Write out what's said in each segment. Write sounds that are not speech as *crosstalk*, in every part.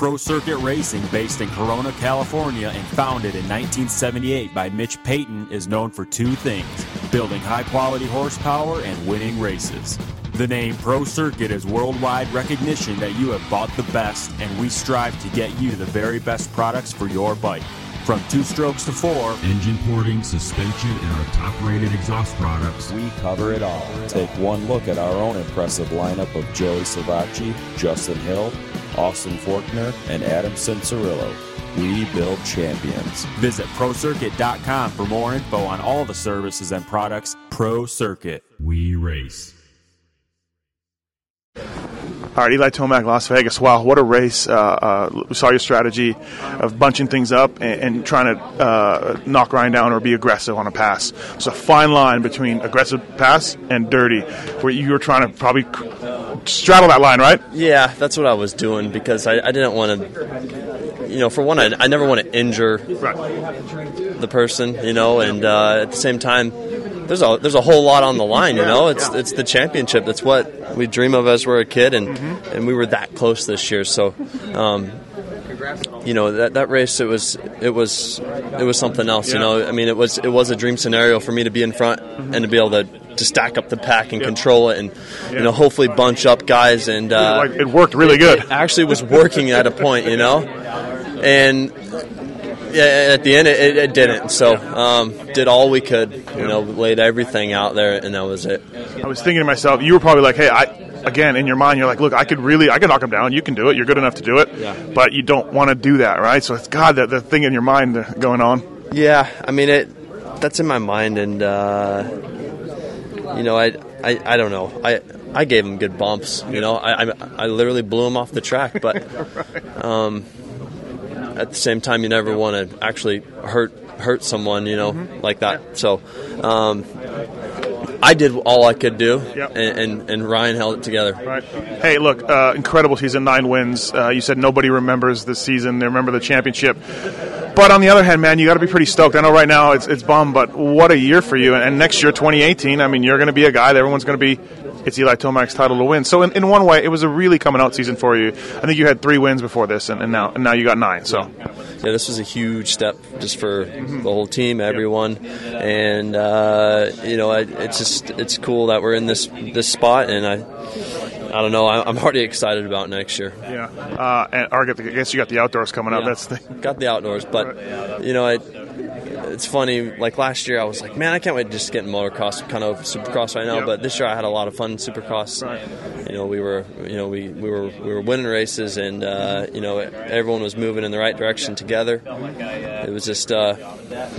Pro Circuit Racing, based in Corona, California, and founded in 1978 by Mitch Payton, is known for two things building high quality horsepower and winning races. The name Pro Circuit is worldwide recognition that you have bought the best, and we strive to get you the very best products for your bike. From two strokes to four, engine porting, suspension, and our top rated exhaust products. We cover it all. Take one look at our own impressive lineup of Joey Savatgy, Justin Hill, Austin Forkner, and Adam Cianciarulo. We build champions. Visit ProCircuit.com for more info on all the services and products Pro Circuit. We race. All right, Eli Tomac, Las Vegas. Wow, what a race! Uh, uh, we saw your strategy of bunching things up and, and trying to uh, knock Ryan down or be aggressive on a pass. It's a fine line between aggressive pass and dirty, where you were trying to probably straddle that line, right? Yeah, that's what I was doing because I, I didn't want to. You know, for one, I, I never want to injure right. the person. You know, and uh, at the same time there's a there's a whole lot on the line. You know, it's it's the championship. That's what we dream of as we're a kid, and mm-hmm. and we were that close this year. So. Um, you know that that race it was it was it was something else yeah. you know I mean it was it was a dream scenario for me to be in front mm-hmm. and to be able to, to stack up the pack and yeah. control it and yeah. you know hopefully bunch up guys and uh, it worked really good it actually was working at a point you know and yeah, at the end it, it didn't. So um, did all we could. You know, laid everything out there, and that was it. I was thinking to myself, you were probably like, hey, I again in your mind you're like, look, I could really, I could knock him down. You can do it. You're good enough to do it. Yeah. But you don't want to do that, right? So it's God, that the thing in your mind going on. Yeah, I mean it. That's in my mind, and uh, you know, I, I, I don't know. I, I gave him good bumps. You know, I, I, I literally blew him off the track, but. *laughs* Um, at the same time, you never want to actually hurt hurt someone, you know, mm-hmm. like that. So, um, I did all I could do, yep. and, and, and, Ryan held it together. Right. Hey, look, uh, incredible season, nine wins. Uh, you said nobody remembers the season; they remember the championship. But on the other hand, man, you got to be pretty stoked. I know right now it's it's bum, but what a year for you! And next year, 2018, I mean, you're going to be a guy that everyone's going to be it's Eli Tomac's title to win. So in, in one way, it was a really coming out season for you. I think you had three wins before this, and, and now and now you got nine. So yeah, this was a huge step just for mm-hmm. the whole team, everyone, and uh, you know, I, it's just it's cool that we're in this this spot, and I. I don't know. I'm already excited about next year. Yeah, uh, and I guess you got the outdoors coming up. Yeah, That's the got the outdoors, but you know, I it's funny. Like last year, I was like, man, I can't wait to just get in motocross, kind of supercross right now. Yep. But this year, I had a lot of fun supercross. Right. You know, we were, you know, we, we were we were winning races, and uh, you know, everyone was moving in the right direction together. It was just, uh,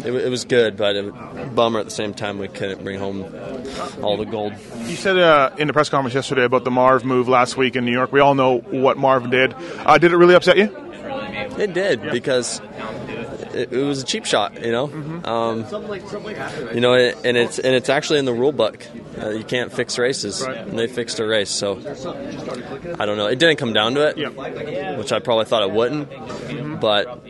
it, it, was good, but it bummer at the same time we couldn't bring home all the gold. You said uh, in the press conference yesterday about the Marv move last week in New York. We all know what Marv did. Uh, did it really upset you? It did because it, it, was a cheap shot, you know. Mm-hmm. Um, you know, and it's and it's actually in the rule book. Uh, you can't fix races, right. and they fixed a race. So I don't know. It didn't come down to it, yeah. which I probably thought it wouldn't, mm-hmm. but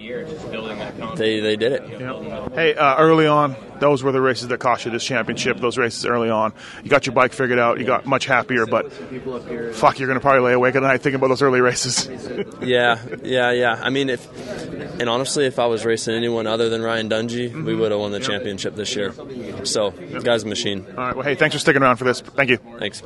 they they did it. Yeah. Hey, uh, early on, those were the races that cost you this championship. Those races early on, you got your bike figured out. You got much happier, but fuck, you're gonna probably lay awake at night thinking about those early races. *laughs* yeah, yeah, yeah. I mean, if and honestly, if I was racing anyone other than Ryan Dungey, mm-hmm. we would have won the championship this year. So, yep. guy's a machine. All right. Well, hey, thanks for sticking around for this. Thank you. Thanks.